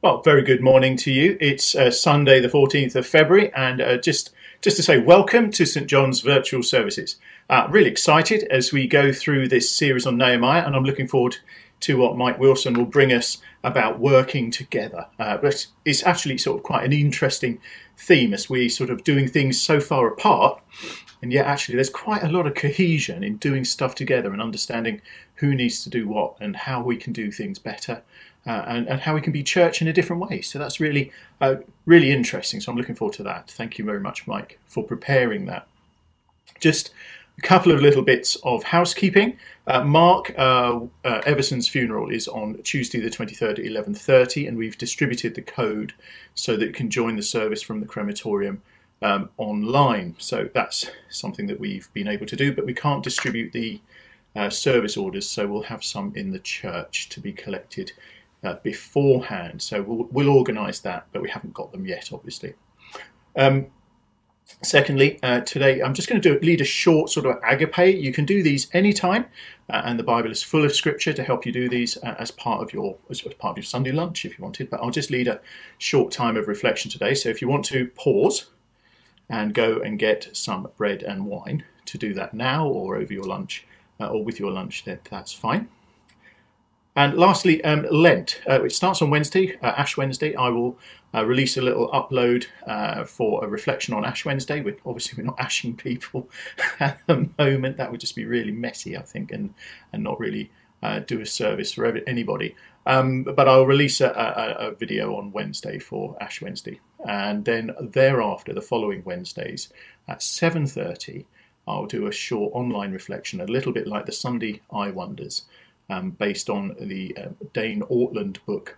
Well, very good morning to you. It's uh, Sunday, the 14th of February, and uh, just just to say welcome to St John's virtual services. Uh, really excited as we go through this series on Nehemiah, and I'm looking forward to what Mike Wilson will bring us about working together. Uh, but it's actually sort of quite an interesting theme as we sort of doing things so far apart, and yet actually there's quite a lot of cohesion in doing stuff together and understanding who needs to do what and how we can do things better uh, and, and, how we can be church in a different way. So that's really, uh, really interesting. So I'm looking forward to that. Thank you very much, Mike, for preparing that. Just a couple of little bits of housekeeping. Uh, Mark uh, uh, Everson's funeral is on Tuesday, the 23rd at 11:30, and we've distributed the code so that you can join the service from the crematorium um, online. So that's something that we've been able to do, but we can't distribute the uh, service orders, so we'll have some in the church to be collected uh, beforehand. So we'll, we'll organise that, but we haven't got them yet, obviously. Um, secondly, uh, today I'm just going to do lead a short sort of agape. You can do these anytime, uh, and the Bible is full of scripture to help you do these uh, as part of your as part of your Sunday lunch if you wanted. But I'll just lead a short time of reflection today. So if you want to pause and go and get some bread and wine, to do that now or over your lunch uh, or with your lunch, then that's fine. And lastly, um, Lent, uh, which starts on Wednesday, uh, Ash Wednesday. I will uh, release a little upload uh, for a reflection on Ash Wednesday. We're, obviously, we're not ashing people at the moment. That would just be really messy, I think, and, and not really uh, do a service for anybody. Um, but I'll release a, a, a, video on Wednesday for Ash Wednesday, and then thereafter, the following Wednesdays at 7:30, I'll do a short online reflection, a little bit like the Sunday Eye Wonders um, based on the uh, Dane Ortlund book,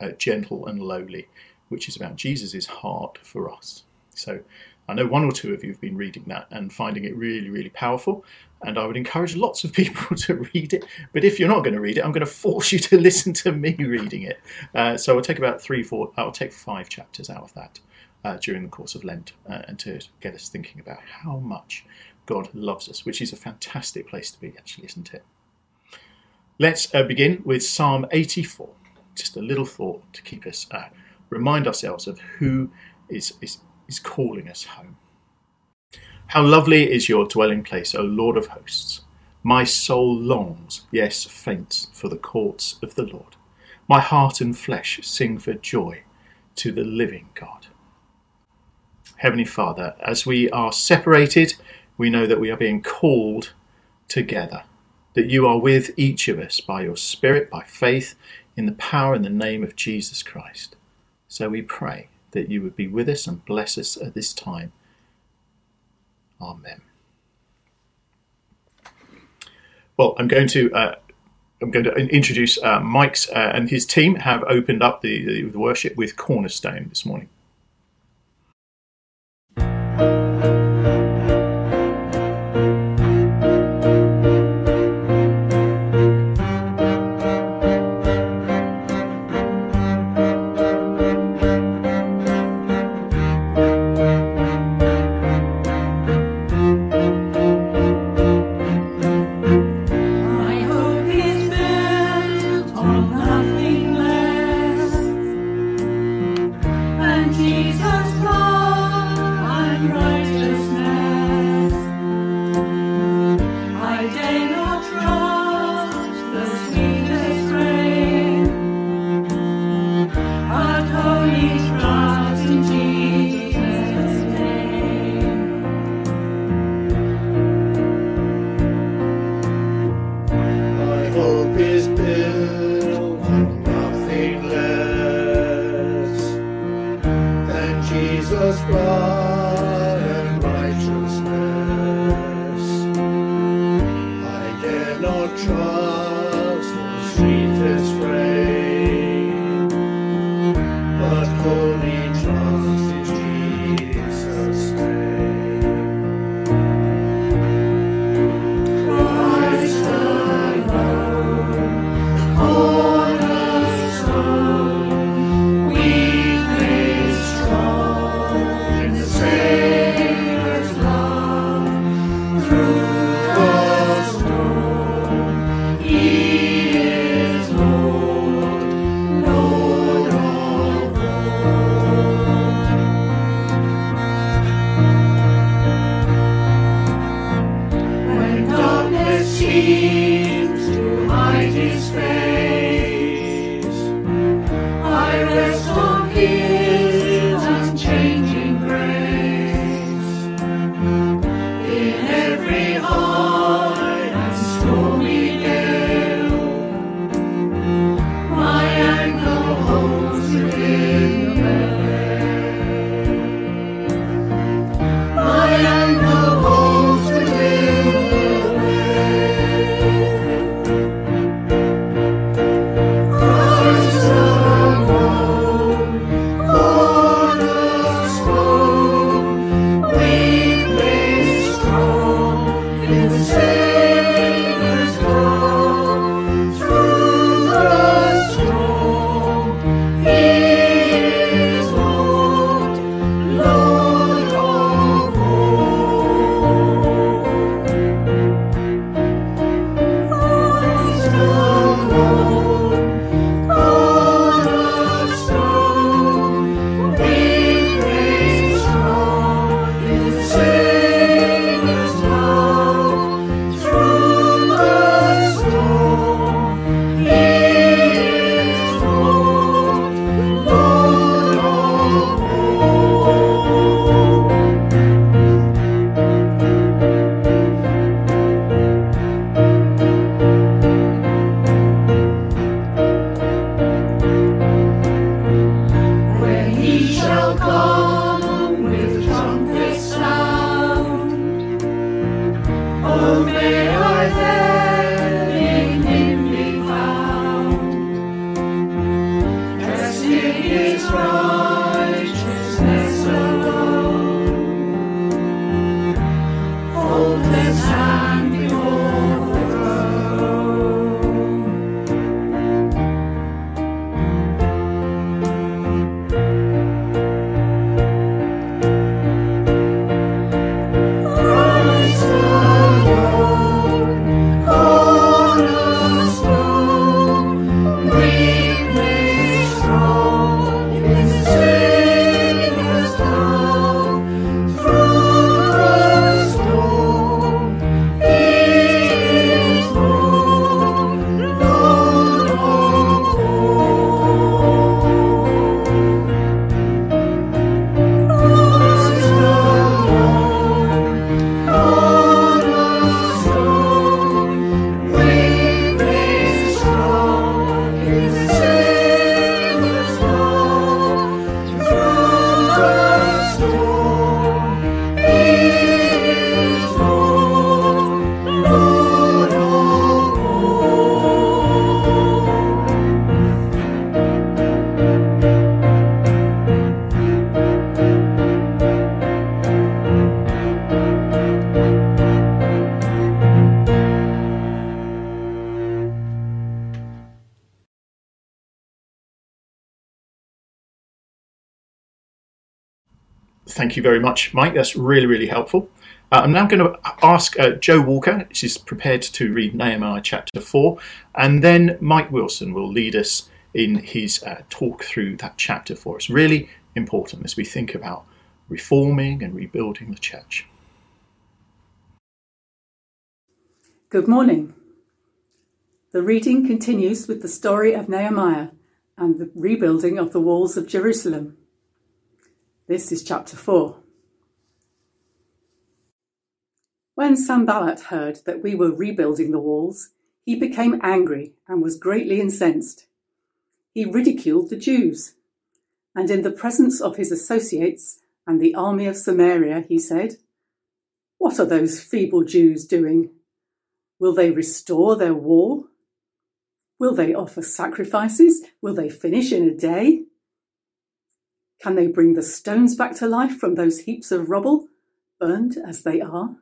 uh, Gentle and Lowly, which is about Jesus' heart for us. So I know one or two of you have been reading that and finding it really, really powerful. And I would encourage lots of people to read it. But if you're not going to read it, I'm going to force you to listen to me reading it. Uh, so I'll take about three, four, I'll take five chapters out of that uh, during the course of Lent uh, and to get us thinking about how much God loves us, which is a fantastic place to be, actually, isn't it? Let's uh, begin with Psalm 84. Just a little thought to keep us, uh, remind ourselves of who is, is, is calling us home. How lovely is your dwelling place, O Lord of hosts! My soul longs, yes, faints, for the courts of the Lord. My heart and flesh sing for joy to the living God. Heavenly Father, as we are separated, we know that we are being called together that you are with each of us by your Spirit, by faith, in the power and the name of Jesus Christ. So we pray that you would be with us and bless us at this time. Amen. Well, I'm going to uh, I'm going to introduce uh, Mike's uh, and his team have opened up the, the worship with Cornerstone this morning. call. Thank you very much, Mike. That's really, really helpful. Uh, I'm now going to ask uh, Joe Walker, she's prepared to read Nehemiah chapter 4, and then Mike Wilson will lead us in his uh, talk through that chapter for us. Really important as we think about reforming and rebuilding the church. Good morning. The reading continues with the story of Nehemiah and the rebuilding of the walls of Jerusalem. This is chapter 4. When Sanballat heard that we were rebuilding the walls, he became angry and was greatly incensed. He ridiculed the Jews, and in the presence of his associates and the army of Samaria, he said, What are those feeble Jews doing? Will they restore their wall? Will they offer sacrifices? Will they finish in a day? Can they bring the stones back to life from those heaps of rubble, burned as they are?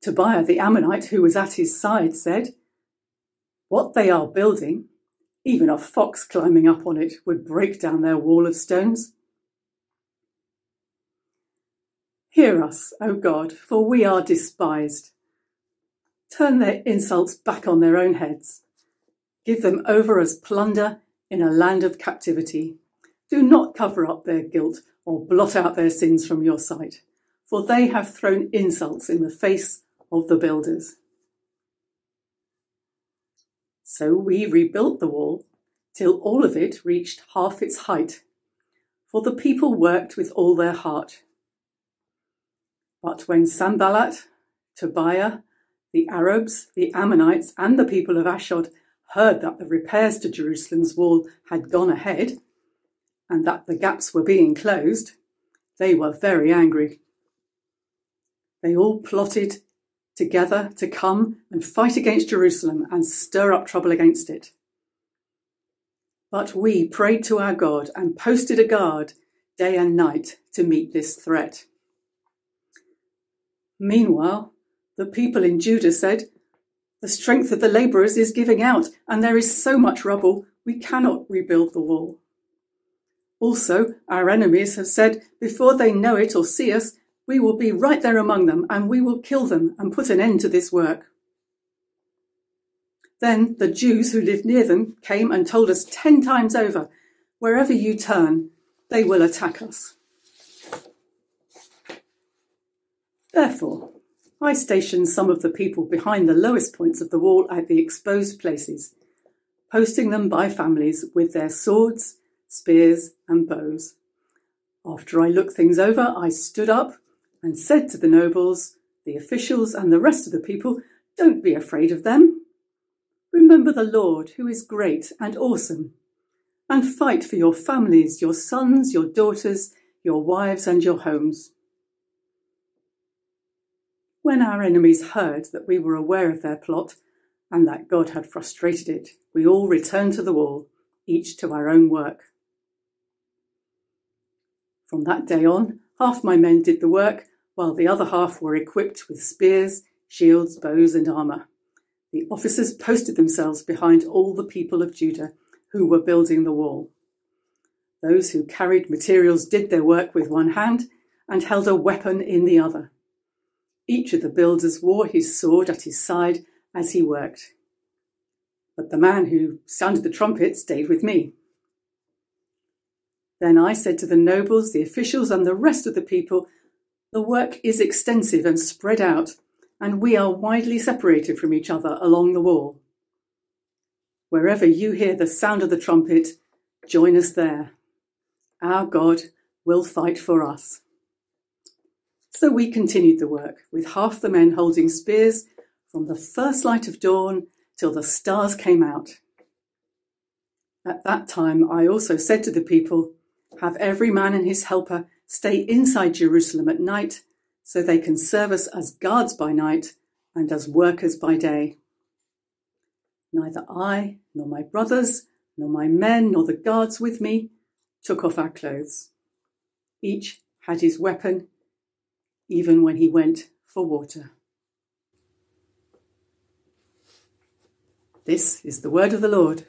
Tobiah the Ammonite, who was at his side, said, What they are building, even a fox climbing up on it would break down their wall of stones. Hear us, O God, for we are despised. Turn their insults back on their own heads. Give them over as plunder in a land of captivity. Do not cover up their guilt or blot out their sins from your sight, for they have thrown insults in the face of the builders. So we rebuilt the wall till all of it reached half its height, for the people worked with all their heart. But when Sanballat, Tobiah, the Arabs, the Ammonites, and the people of Ashdod heard that the repairs to Jerusalem's wall had gone ahead and that the gaps were being closed, they were very angry. They all plotted together to come and fight against Jerusalem and stir up trouble against it. But we prayed to our God and posted a guard day and night to meet this threat. Meanwhile, the people in Judah said, The strength of the labourers is giving out, and there is so much rubble, we cannot rebuild the wall. Also, our enemies have said, Before they know it or see us, we will be right there among them, and we will kill them and put an end to this work. Then the Jews who lived near them came and told us ten times over, Wherever you turn, they will attack us. Therefore, I stationed some of the people behind the lowest points of the wall at the exposed places, posting them by families with their swords, spears, and bows. After I looked things over, I stood up and said to the nobles, the officials, and the rest of the people, Don't be afraid of them. Remember the Lord, who is great and awesome, and fight for your families, your sons, your daughters, your wives, and your homes. When our enemies heard that we were aware of their plot and that God had frustrated it, we all returned to the wall, each to our own work. From that day on, half my men did the work, while the other half were equipped with spears, shields, bows, and armour. The officers posted themselves behind all the people of Judah who were building the wall. Those who carried materials did their work with one hand and held a weapon in the other. Each of the builders wore his sword at his side as he worked. But the man who sounded the trumpet stayed with me. Then I said to the nobles, the officials, and the rest of the people, The work is extensive and spread out, and we are widely separated from each other along the wall. Wherever you hear the sound of the trumpet, join us there. Our God will fight for us. So we continued the work, with half the men holding spears from the first light of dawn till the stars came out. At that time, I also said to the people, Have every man and his helper stay inside Jerusalem at night, so they can serve us as guards by night and as workers by day. Neither I, nor my brothers, nor my men, nor the guards with me took off our clothes. Each had his weapon, even when he went for water. This is the word of the Lord.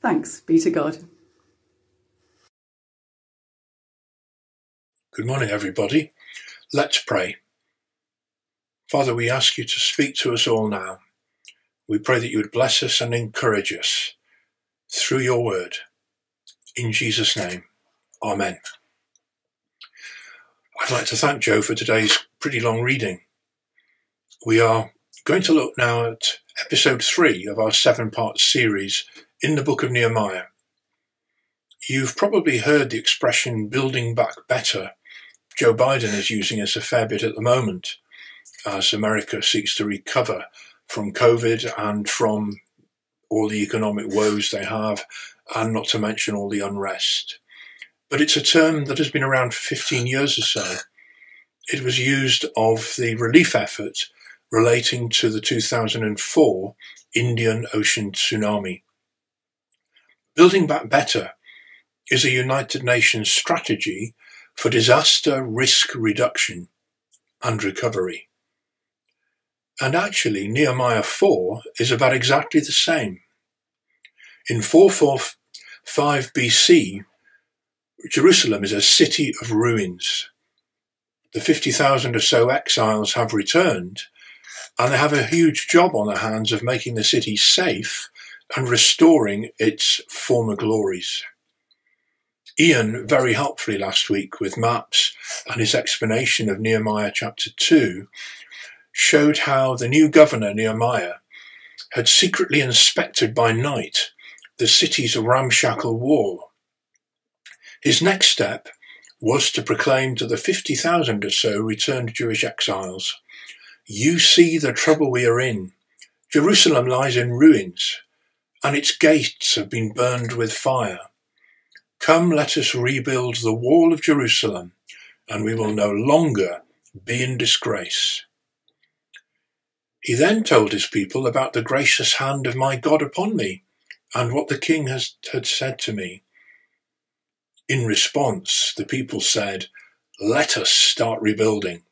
Thanks be to God. Good morning, everybody. Let's pray. Father, we ask you to speak to us all now. We pray that you would bless us and encourage us through your word. In Jesus' name, Amen. I'd like to thank Joe for today's pretty long reading. We are going to look now at episode three of our seven part series in the book of Nehemiah. You've probably heard the expression building back better. Joe Biden is using it a fair bit at the moment as America seeks to recover from COVID and from all the economic woes they have, and not to mention all the unrest. But it's a term that has been around for 15 years or so. It was used of the relief effort relating to the 2004 Indian Ocean tsunami. Building Back Better is a United Nations strategy for disaster risk reduction and recovery. And actually, Nehemiah 4 is about exactly the same. In 445 BC, Jerusalem is a city of ruins. The 50,000 or so exiles have returned, and they have a huge job on their hands of making the city safe and restoring its former glories. Ian very helpfully last week with maps and his explanation of Nehemiah chapter 2 showed how the new governor, Nehemiah, had secretly inspected by night the city's ramshackle wall. His next step was to proclaim to the 50,000 or so returned Jewish exiles, You see the trouble we are in. Jerusalem lies in ruins, and its gates have been burned with fire. Come, let us rebuild the wall of Jerusalem, and we will no longer be in disgrace. He then told his people about the gracious hand of my God upon me, and what the king has, had said to me. In response, the people said, Let us start rebuilding.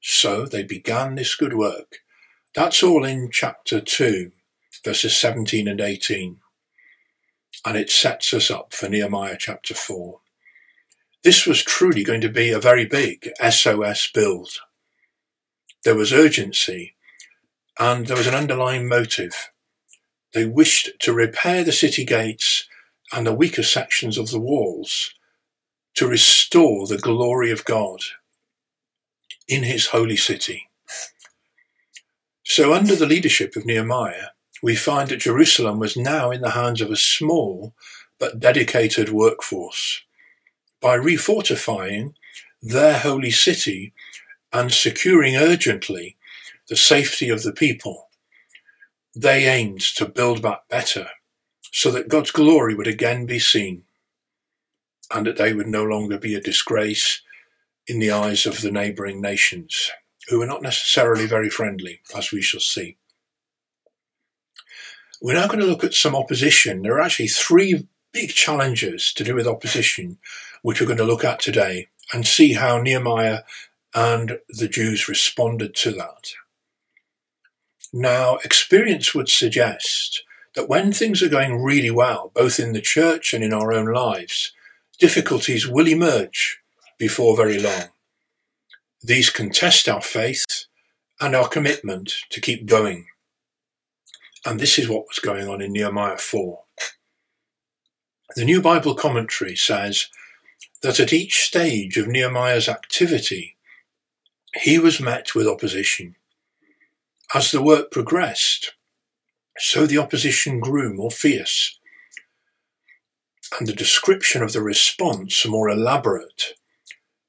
So they began this good work. That's all in chapter 2, verses 17 and 18. And it sets us up for Nehemiah chapter 4. This was truly going to be a very big SOS build. There was urgency and there was an underlying motive. They wished to repair the city gates and the weaker sections of the walls to restore the glory of God in his holy city. So, under the leadership of Nehemiah, we find that Jerusalem was now in the hands of a small but dedicated workforce. By refortifying their holy city and securing urgently the safety of the people, they aimed to build back better so that God's glory would again be seen and that they would no longer be a disgrace in the eyes of the neighbouring nations, who were not necessarily very friendly, as we shall see. We're now going to look at some opposition. There are actually three big challenges to do with opposition, which we're going to look at today and see how Nehemiah and the Jews responded to that. Now, experience would suggest that when things are going really well, both in the church and in our own lives, difficulties will emerge before very long. These can test our faith and our commitment to keep going. And this is what was going on in Nehemiah 4. The New Bible Commentary says that at each stage of Nehemiah's activity, he was met with opposition. As the work progressed, so the opposition grew more fierce, and the description of the response more elaborate.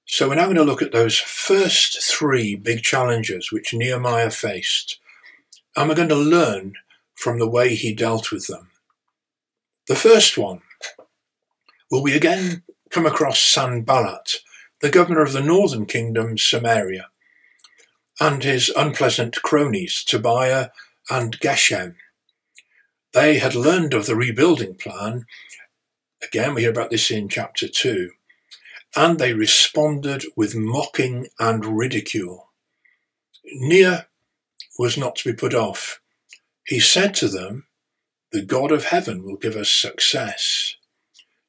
So we're now going to look at those first three big challenges which Nehemiah faced, and we're going to learn from the way he dealt with them. The first one, will we again come across Sanballat, the governor of the northern kingdom, Samaria and his unpleasant cronies, Tobiah and Geshem. They had learned of the rebuilding plan. Again, we hear about this in chapter 2. And they responded with mocking and ridicule. Nehemiah was not to be put off. He said to them, The God of heaven will give us success.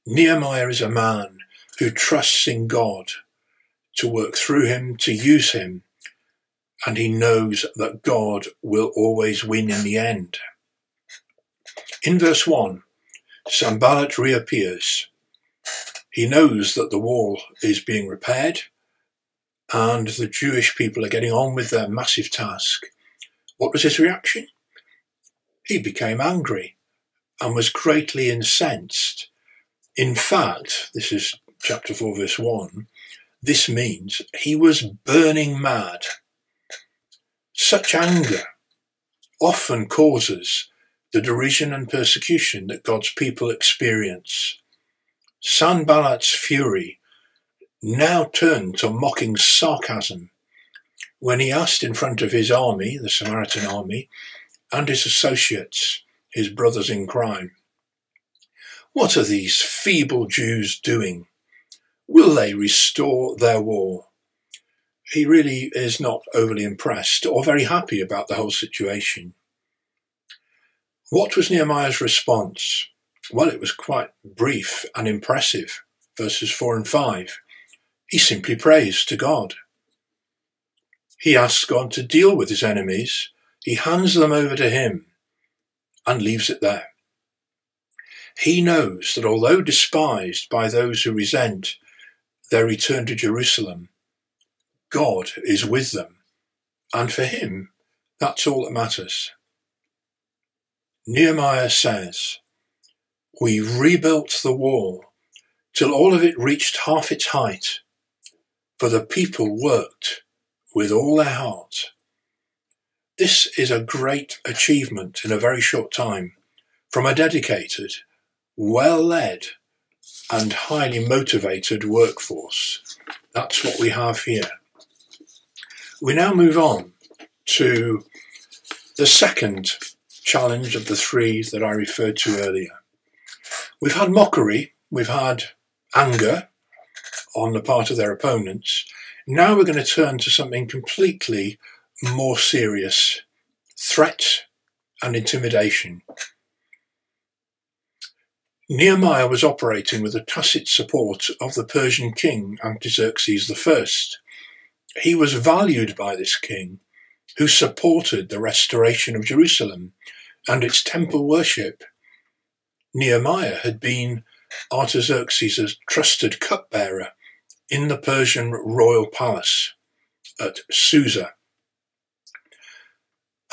Nehemiah is a man who trusts in God to work through him, to use him, and he knows that God will always win in the end. In verse 1, Sanballat reappears. He knows that the wall is being repaired and the Jewish people are getting on with their massive task. What was his reaction? He became angry and was greatly incensed. In fact, this is chapter 4, verse 1, this means he was burning mad. Such anger often causes the derision and persecution that God's people experience. Sanballat's fury now turned to mocking sarcasm when he asked in front of his army, the Samaritan army, and his associates, his brothers in crime, What are these feeble Jews doing? Will they restore their war? he really is not overly impressed or very happy about the whole situation. What was Nehemiah's response? Well, it was quite brief and impressive. Verses 4 and 5. He simply prays to God. He asks God to deal with his enemies. He hands them over to him and leaves it there. He knows that although despised by those who resent their return to Jerusalem, God is with them. And for him, that's all that matters. Nehemiah says, We rebuilt the wall till all of it reached half its height, for the people worked with all their heart. This is a great achievement in a very short time from a dedicated, well led, and highly motivated workforce. That's what we have here. We now move on to the second challenge of the three that I referred to earlier. We've had mockery, we've had anger on the part of their opponents. Now we're going to turn to something completely more serious threat and intimidation. Nehemiah was operating with the tacit support of the Persian king Artaxerxes I. He was valued by this king, who supported the restoration of Jerusalem and its temple worship. Nehemiah had been Artaxerxes' trusted cupbearer in the Persian royal palace at Susa.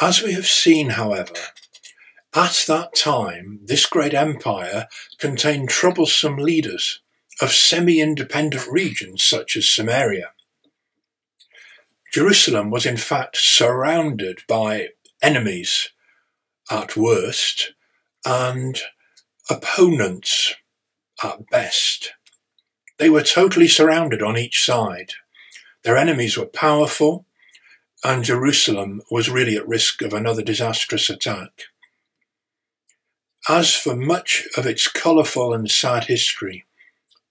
As we have seen, however, at that time, this great empire contained troublesome leaders of semi-independent regions such as Samaria. Jerusalem was in fact surrounded by enemies at worst and opponents at best. They were totally surrounded on each side. Their enemies were powerful and Jerusalem was really at risk of another disastrous attack. As for much of its colourful and sad history,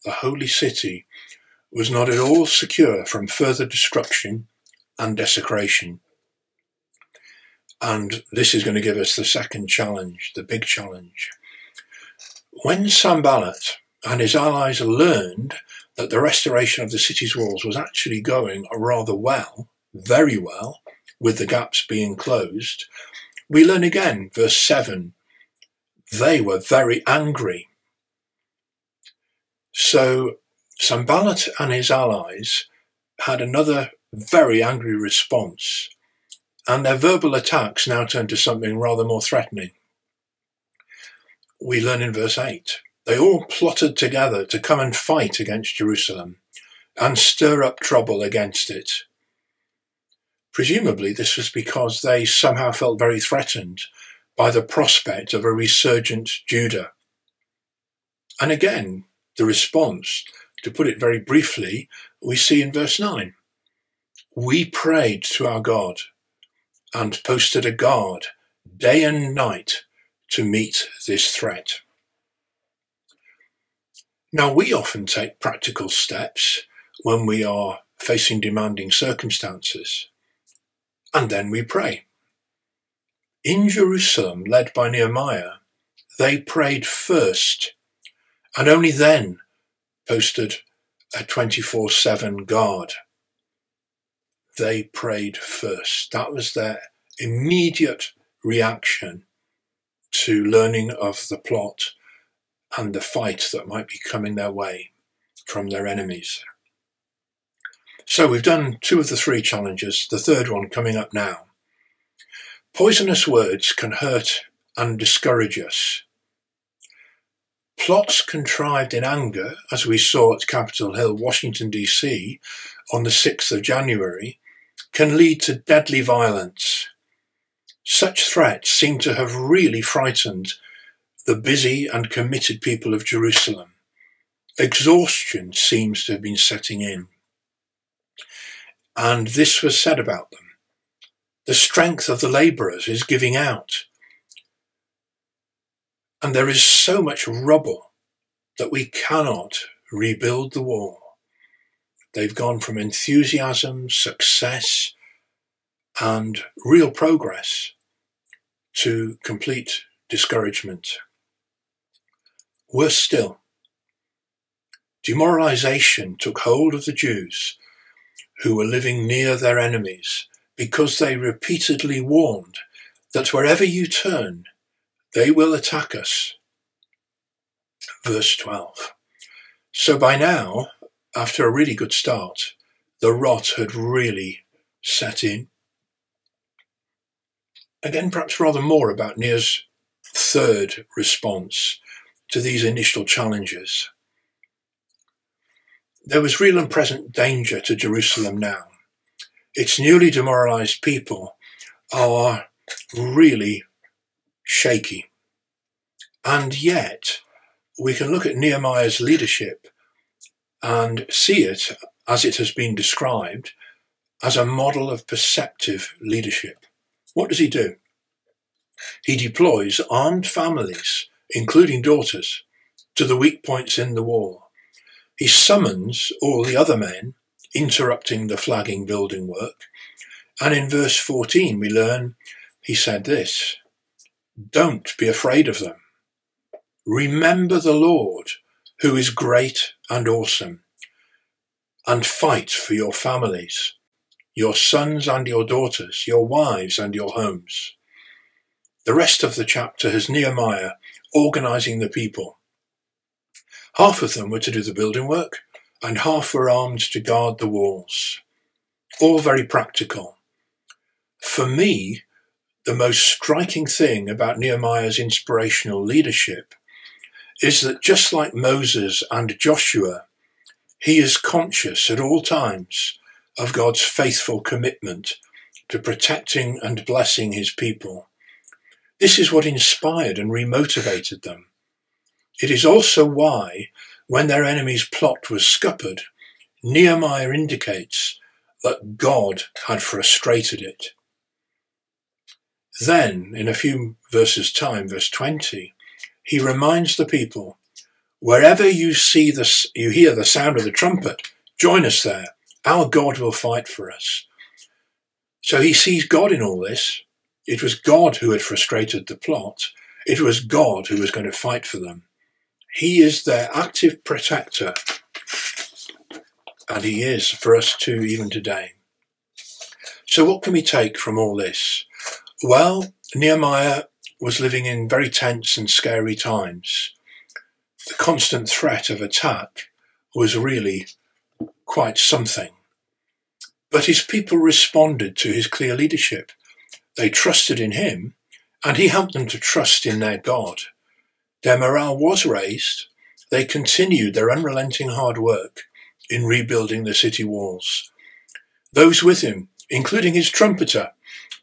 the Holy City was not at all secure from further destruction and desecration. And this is going to give us the second challenge, the big challenge. When Sanballat and his allies learned that the restoration of the city's walls was actually going rather well, very well, with the gaps being closed, we learn again, verse 7, they were very angry. So Sanballat and his allies had another very angry response, and their verbal attacks now turn to something rather more threatening. We learn in verse 8 they all plotted together to come and fight against Jerusalem and stir up trouble against it. Presumably, this was because they somehow felt very threatened by the prospect of a resurgent Judah. And again, the response, to put it very briefly, we see in verse 9. We prayed to our God and posted a guard day and night to meet this threat. Now, we often take practical steps when we are facing demanding circumstances, and then we pray. In Jerusalem, led by Nehemiah, they prayed first, and only then posted a 24 7 guard. They prayed first. That was their immediate reaction to learning of the plot and the fight that might be coming their way from their enemies. So we've done two of the three challenges, the third one coming up now. Poisonous words can hurt and discourage us. Plots contrived in anger, as we saw at Capitol Hill, Washington, D.C., on the 6th of January, can lead to deadly violence. Such threats seem to have really frightened the busy and committed people of Jerusalem. Exhaustion seems to have been setting in. And this was said about them. The strength of the labourers is giving out. And there is so much rubble that we cannot rebuild the wall. They've gone from enthusiasm, success, and real progress to complete discouragement. Worse still, demoralization took hold of the Jews who were living near their enemies because they repeatedly warned that wherever you turn, they will attack us. Verse 12. So by now, after a really good start, the rot had really set in. Again, perhaps rather more about Near's third response to these initial challenges. There was real and present danger to Jerusalem now. Its newly demoralized people are really shaky. And yet, we can look at Nehemiah's leadership and see it, as it has been described, as a model of perceptive leadership. What does he do? He deploys armed families, including daughters, to the weak points in the wall. He summons all the other men, interrupting the flagging building work. And in verse 14, we learn he said this Don't be afraid of them. Remember the Lord, who is great and awesome, and fight for your families, your sons and your daughters, your wives and your homes. The rest of the chapter has Nehemiah organizing the people. Half of them were to do the building work, and half were armed to guard the walls. All very practical. For me, the most striking thing about Nehemiah's inspirational leadership is that just like Moses and Joshua, he is conscious at all times of God's faithful commitment to protecting and blessing his people. This is what inspired and remotivated them. It is also why, when their enemy's plot was scuppered, Nehemiah indicates that God had frustrated it. Then, in a few verses' time, verse 20, he reminds the people, wherever you see the, you hear the sound of the trumpet, join us there. Our God will fight for us. So he sees God in all this, it was God who had frustrated the plot. It was God who was going to fight for them. He is their active protector. And he is for us too, even today. So what can we take from all this? Well, Nehemiah was living in very tense and scary times. The constant threat of attack was really quite something. But his people responded to his clear leadership. They trusted in him, and he helped them to trust in their God. Their morale was raised. They continued their unrelenting hard work in rebuilding the city walls. Those with him, including his trumpeter,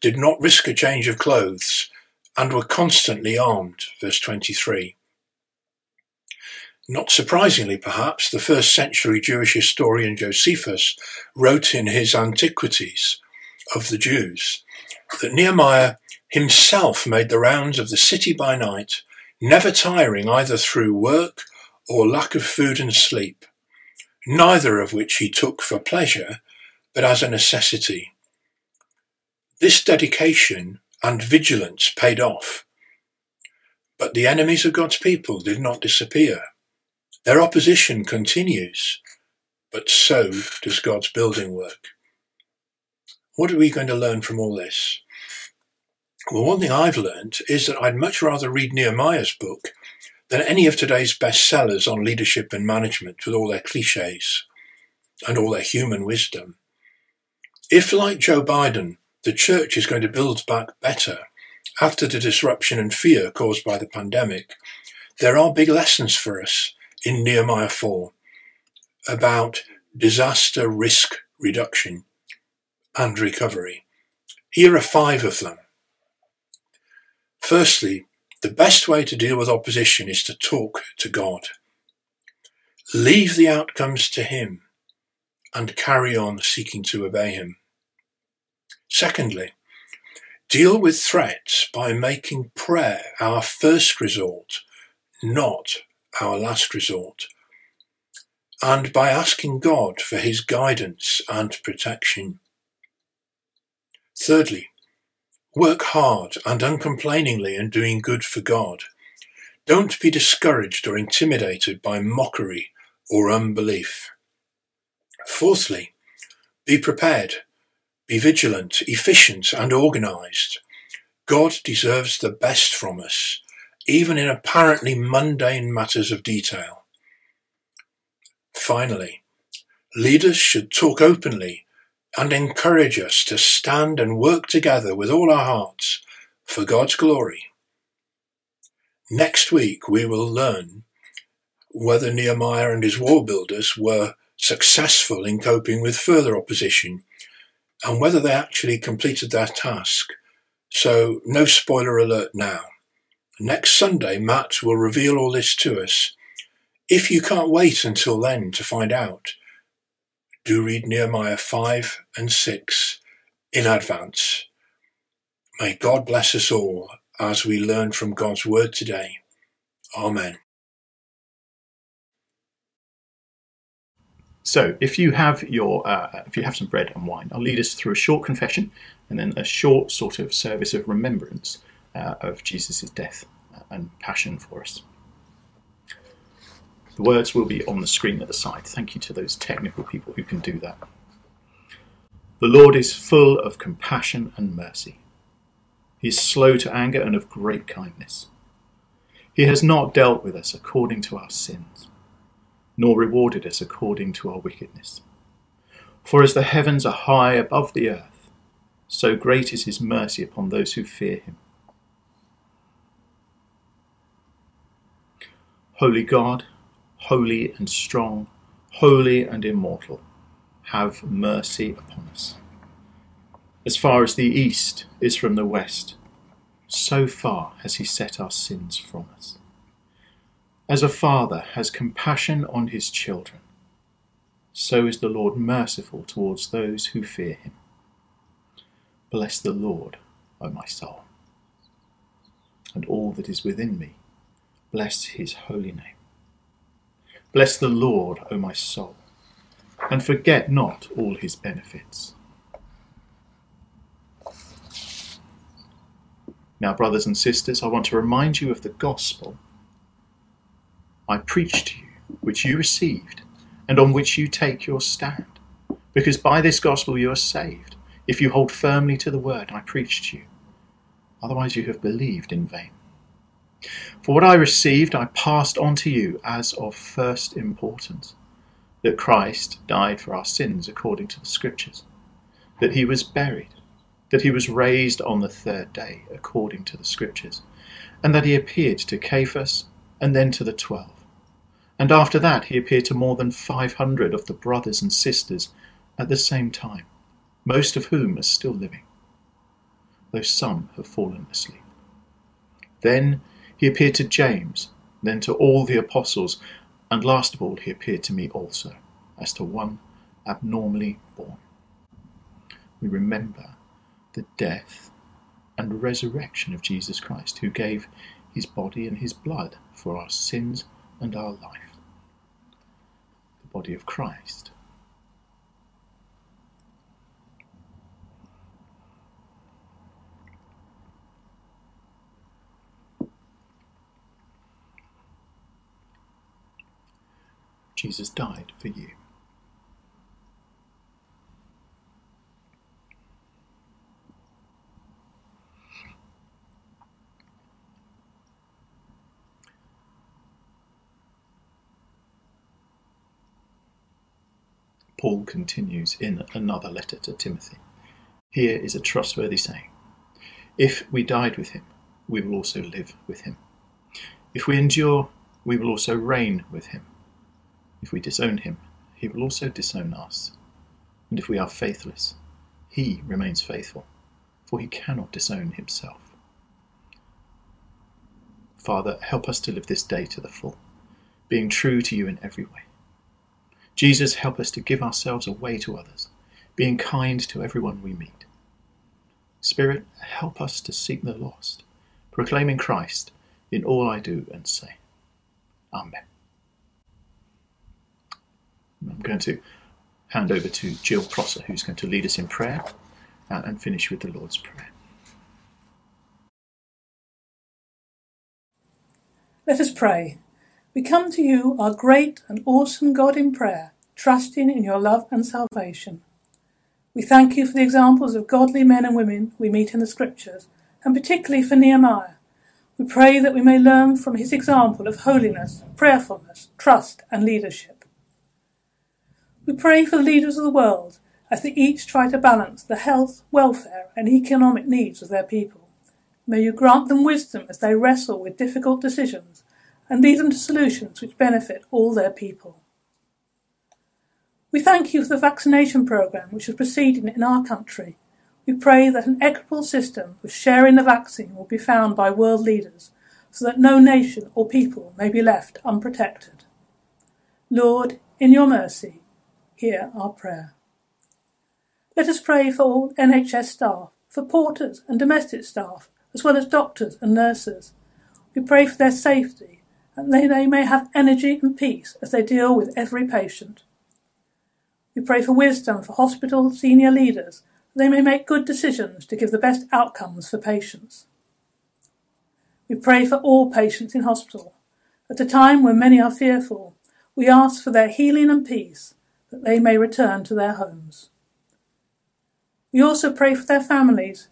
did not risk a change of clothes and were constantly armed. Verse 23. Not surprisingly, perhaps, the first century Jewish historian Josephus wrote in his Antiquities of the Jews that Nehemiah himself made the rounds of the city by night, never tiring either through work or lack of food and sleep, neither of which he took for pleasure, but as a necessity. This dedication and vigilance paid off. But the enemies of God's people did not disappear. Their opposition continues, but so does God's building work. What are we going to learn from all this? Well, one thing I've learned is that I'd much rather read Nehemiah's book than any of today's bestsellers on leadership and management with all their cliches and all their human wisdom. If, like Joe Biden, the church is going to build back better after the disruption and fear caused by the pandemic, there are big lessons for us in Nehemiah 4 about disaster risk reduction and recovery. Here are five of them. Firstly, the best way to deal with opposition is to talk to God. Leave the outcomes to Him and carry on seeking to obey Him. Secondly, deal with threats by making prayer our first resort, not our last resort, and by asking God for His guidance and protection. Thirdly, work hard and uncomplainingly in doing good for God. Don't be discouraged or intimidated by mockery or unbelief. Fourthly, be prepared, be vigilant, efficient, and organized. God deserves the best from us, even in apparently mundane matters of detail. Finally, leaders should talk openly and encourage us to stand and work together with all our hearts for God's glory Next week, we will learn whether Nehemiah and his war builders were successful in coping with further opposition and whether they actually completed their task. So, no spoiler alert now. Next Sunday, Matt will reveal all this to us. If you can't wait until then to find out, do read Nehemiah 5 and 6 in advance. May God bless us all as we learn from God's word today. Amen. So, if you have your, uh, if you have some bread and wine, I'll lead us through a short confession and then a short sort of service of remembrance uh, of Jesus' death and passion for us. The words will be on the screen at the side. Thank you to those technical people who can do that. The Lord is full of compassion and mercy he is slow to anger and of great kindness. He has not dealt with us according to our sins, nor rewarded us according to our wickedness. For as the heavens are high above the earth, so great is his mercy upon those who fear him. Holy God, holy and strong, holy and immortal, have mercy upon us. As far as the east is from the west, so far has he set our sins from us. As a father has compassion on his children, so is the Lord merciful towards those who fear him. Bless the Lord, O my soul, and all that is within me. Bless his holy name. Bless the Lord, O my soul, and forget not all his benefits Now, brothers and sisters, I want to remind you of the gospel I preached to you, which you received, and on which you take your stand. Because by this gospel you are saved, if you hold firmly to the word I preached to you. Otherwise, you have believed in vain. For what I received, I passed on to you as of first importance that Christ died for our sins according to the Scriptures, that he was buried that he was raised on the third day, according to the Scriptures, and that he appeared to Cephas and then to the twelve. And after that he appeared to more than five hundred of the brothers and sisters at the same time, most of whom are still living, though some have fallen asleep. Then he appeared to James, then to all the apostles, and last of all he appeared to me also, as to one abnormally born. We remember the death and resurrection of Jesus Christ, who gave his body and his blood for our sins and our life. Body of Christ. Jesus died for you. Paul continues in another letter to Timothy. Here is a trustworthy saying If we died with him, we will also live with him. If we endure, we will also reign with him. If we disown him, he will also disown us. And if we are faithless, he remains faithful, for he cannot disown himself. Father, help us to live this day to the full, being true to you in every way Jesus, help us to give ourselves away to others, being kind to everyone we meet. Spirit, help us to seek the lost, proclaiming Christ in all I do and say. Amen. I'm going to hand over to Jill Prosser, who's going to lead us in prayer and finish with the Lord's Prayer. Let us pray. We come to you, our great and awesome God, in prayer, trusting in your love and salvation. We thank you for the examples of godly men and women we meet in the Scriptures, and particularly for Nehemiah. We pray that we may learn from his example of holiness, prayerfulness, trust, and leadership. We pray for the leaders of the world as they each try to balance the health, welfare, and economic needs of their people. May you grant them wisdom as they wrestle with difficult decisions and lead them to solutions which benefit all their people. We thank you for the vaccination programme which is proceeding in our country. We pray that an equitable system of sharing the vaccine will be found by world leaders so that no nation or people may be left unprotected. Lord, in your mercy, hear our prayer. Let us pray for all NHS staff, for porters and domestic staff, as well as doctors and nurses. We pray for their safety and that they may have energy and peace as they deal with every patient. We pray for wisdom for hospital senior leaders that they may make good decisions to give the best outcomes for patients. We pray for all patients in hospital. At a time when many are fearful, we ask for their healing and peace that they may return to their homes. We also pray for their families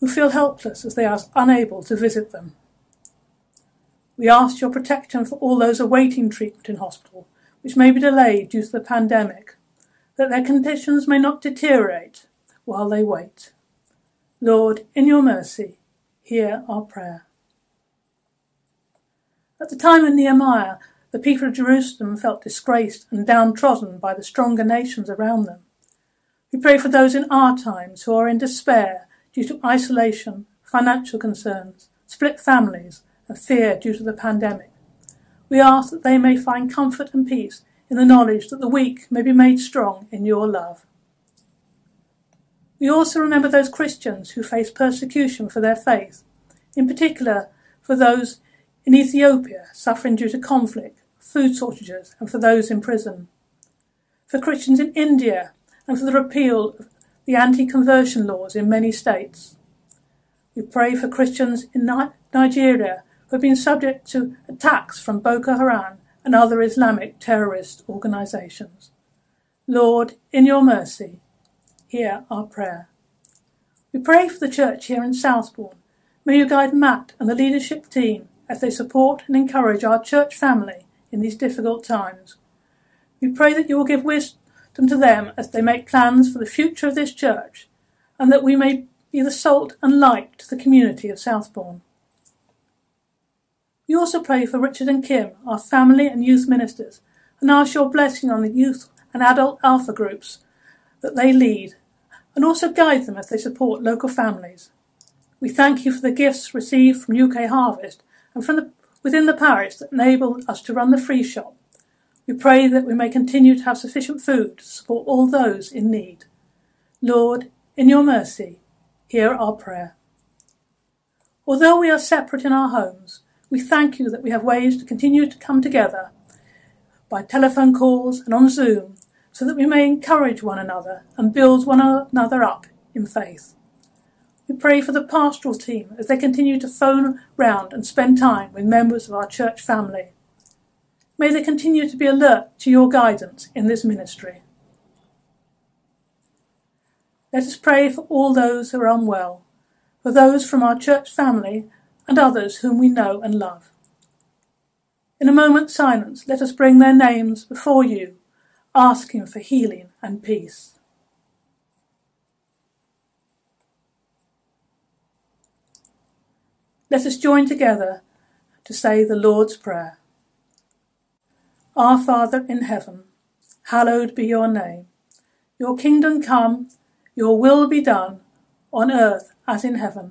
who feel helpless as they are unable to visit them. We ask your protection for all those awaiting treatment in hospital, which may be delayed due to the pandemic, that their conditions may not deteriorate while they wait. Lord, in your mercy, hear our prayer. At the time of Nehemiah, the people of Jerusalem felt disgraced and downtrodden by the stronger nations around them. We pray for those in our times who are in despair due to isolation, financial concerns, split families, and fear due to the pandemic. We ask that they may find comfort and peace in the knowledge that the weak may be made strong in your love. We also remember those Christians who face persecution for their faith, in particular for those in Ethiopia suffering due to conflict, food shortages, and for those in prison. For Christians in India and for the repeal of the anti conversion laws in many states. We pray for Christians in Nigeria who have been subject to attacks from Boko Haram and other Islamic terrorist organisations. Lord, in your mercy, hear our prayer. We pray for the church here in Southbourne. May you guide Matt and the leadership team as they support and encourage our church family in these difficult times. We pray that you will give wisdom to them as they make plans for the future of this church, and that we may be the salt and light to the community of Southbourne. We also pray for Richard and Kim, our family and youth ministers, and ask your blessing on the youth and adult alpha groups that they lead, and also guide them as they support local families. We thank you for the gifts received from UK Harvest and from the, within the parish that enable us to run the free shop we pray that we may continue to have sufficient food to support all those in need. Lord, in your mercy, hear our prayer. Although we are separate in our homes, we thank you that we have ways to continue to come together by telephone calls and on Zoom so that we may encourage one another and build one another up in faith. We pray for the pastoral team as they continue to phone round and spend time with members of our church family. May they continue to be alert to your guidance in this ministry. Let us pray for all those who are unwell, for those from our church family and others whom we know and love. In a moment's silence, let us bring their names before you, asking for healing and peace. Let us join together to say the Lord's Prayer. Our Father in heaven, hallowed be your name. Your kingdom come, your will be done, on earth as in heaven.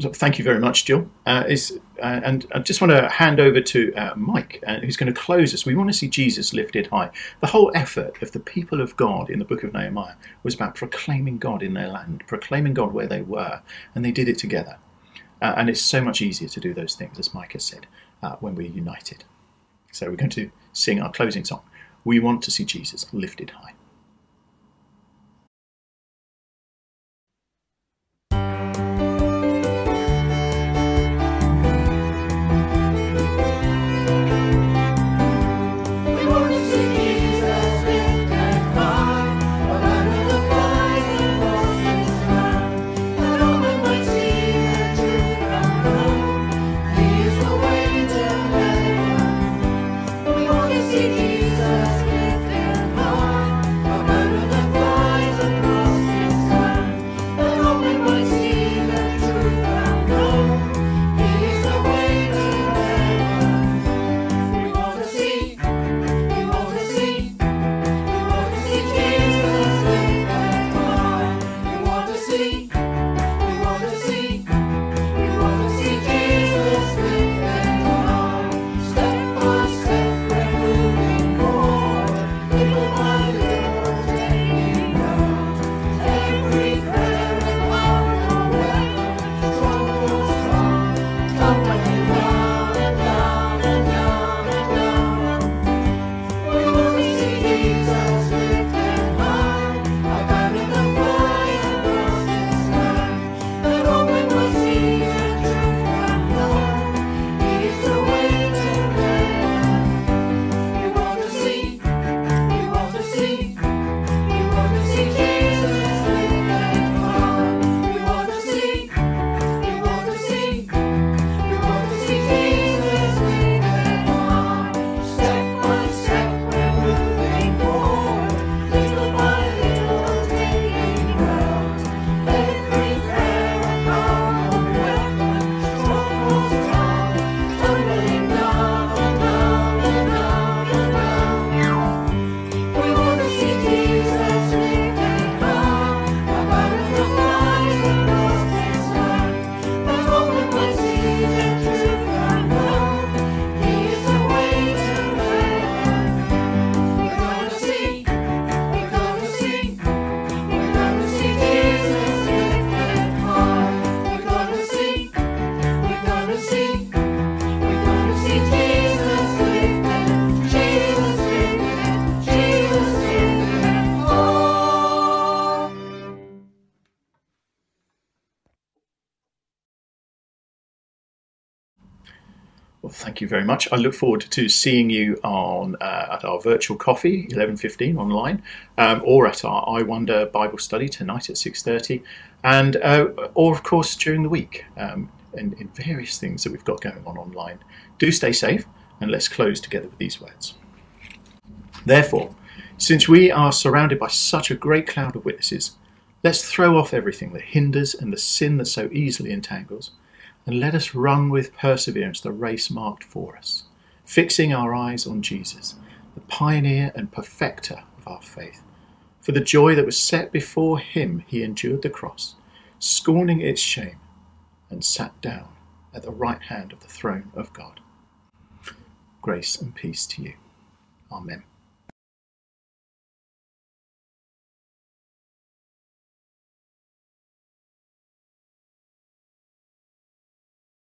thank you very much, Jill. Uh, is, uh, and I just want to hand over to uh, Mike, uh, who's going to close us. We want to see Jesus lifted high. The whole effort of the people of God in the book of Nehemiah was about proclaiming God in their land, proclaiming God where they were, and they did it together. Uh, and it's so much easier to do those things, as Mike has said, uh, when we're united. So we're going to sing our closing song. We want to see Jesus lifted high. Thank you very much. I look forward to seeing you on uh, at our virtual coffee, eleven fifteen online, um, or at our I Wonder Bible study tonight at six thirty, and uh, or of course during the week um, in, in various things that we've got going on online. Do stay safe, and let's close together with these words. Therefore, since we are surrounded by such a great cloud of witnesses, let's throw off everything that hinders and the sin that so easily entangles and let us run with perseverance the race marked for us, fixing our eyes on Jesus, the pioneer and perfecter of our faith. For the joy that was set before him, he endured the cross, scorning its shame, and sat down at the right hand of the throne of God. Grace and peace to you. Amen.